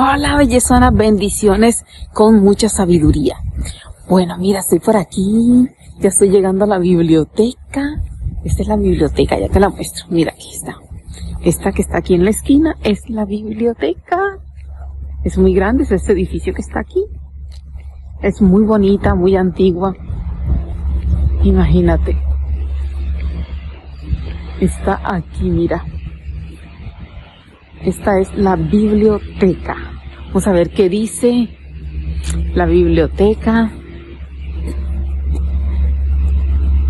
Hola, bellezona, bendiciones con mucha sabiduría. Bueno, mira, estoy por aquí, ya estoy llegando a la biblioteca. Esta es la biblioteca, ya te la muestro. Mira, aquí está. Esta que está aquí en la esquina es la biblioteca. Es muy grande, es este edificio que está aquí. Es muy bonita, muy antigua. Imagínate. Está aquí, mira. Esta es la biblioteca. Vamos a ver qué dice la biblioteca.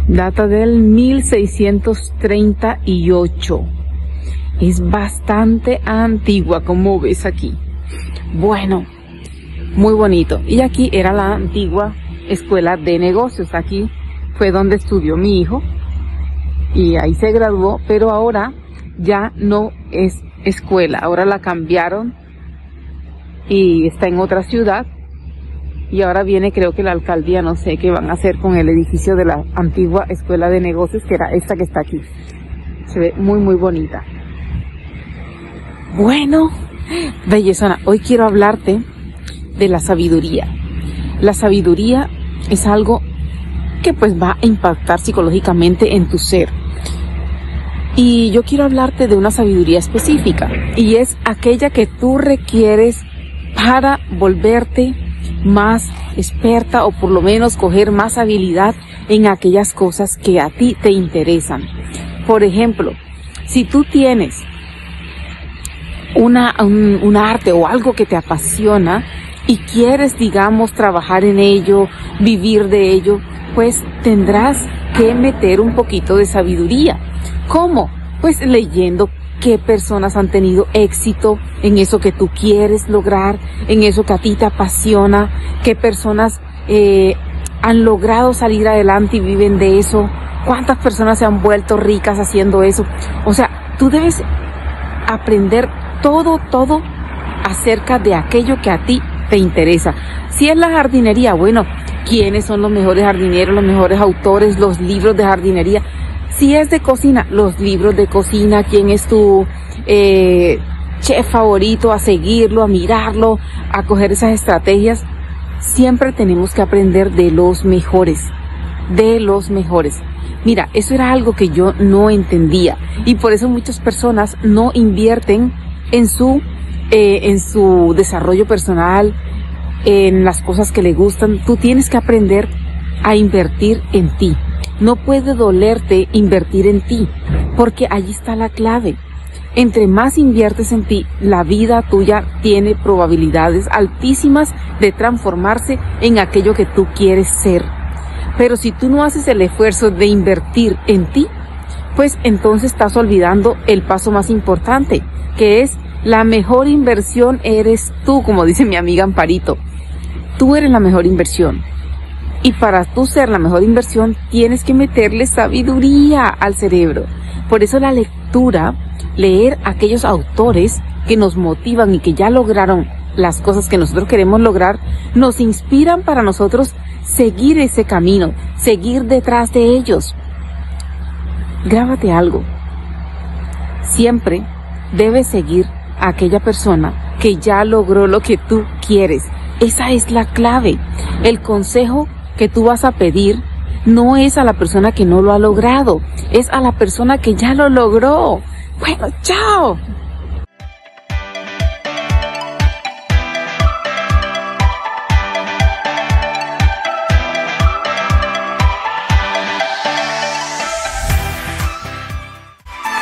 Data del 1638. Es bastante antigua, como ves aquí. Bueno, muy bonito. Y aquí era la antigua escuela de negocios. Aquí fue donde estudió mi hijo. Y ahí se graduó, pero ahora ya no es escuela. Ahora la cambiaron y está en otra ciudad. Y ahora viene, creo que la alcaldía, no sé qué van a hacer con el edificio de la antigua escuela de negocios, que era esta que está aquí. Se ve muy, muy bonita. Bueno, bellezona, hoy quiero hablarte de la sabiduría. La sabiduría es algo que pues va a impactar psicológicamente en tu ser. Y yo quiero hablarte de una sabiduría específica y es aquella que tú requieres para volverte más experta o por lo menos coger más habilidad en aquellas cosas que a ti te interesan. Por ejemplo, si tú tienes una, un, arte o algo que te apasiona y quieres, digamos, trabajar en ello, vivir de ello, pues tendrás que meter un poquito de sabiduría. ¿Cómo? Pues leyendo qué personas han tenido éxito en eso que tú quieres lograr, en eso que a ti te apasiona, qué personas eh, han logrado salir adelante y viven de eso, cuántas personas se han vuelto ricas haciendo eso. O sea, tú debes aprender todo, todo acerca de aquello que a ti te interesa. Si es la jardinería, bueno, ¿quiénes son los mejores jardineros, los mejores autores, los libros de jardinería? Si es de cocina, los libros de cocina, quién es tu eh, chef favorito, a seguirlo, a mirarlo, a coger esas estrategias. Siempre tenemos que aprender de los mejores, de los mejores. Mira, eso era algo que yo no entendía y por eso muchas personas no invierten en su, eh, en su desarrollo personal, en las cosas que le gustan. Tú tienes que aprender a invertir en ti. No puede dolerte invertir en ti, porque allí está la clave. Entre más inviertes en ti, la vida tuya tiene probabilidades altísimas de transformarse en aquello que tú quieres ser. Pero si tú no haces el esfuerzo de invertir en ti, pues entonces estás olvidando el paso más importante, que es la mejor inversión eres tú, como dice mi amiga Amparito. Tú eres la mejor inversión. Y para tú ser la mejor inversión, tienes que meterle sabiduría al cerebro. Por eso la lectura, leer aquellos autores que nos motivan y que ya lograron las cosas que nosotros queremos lograr, nos inspiran para nosotros seguir ese camino, seguir detrás de ellos. Grábate algo. Siempre debes seguir a aquella persona que ya logró lo que tú quieres. Esa es la clave. El consejo que tú vas a pedir no es a la persona que no lo ha logrado, es a la persona que ya lo logró. Bueno, chao.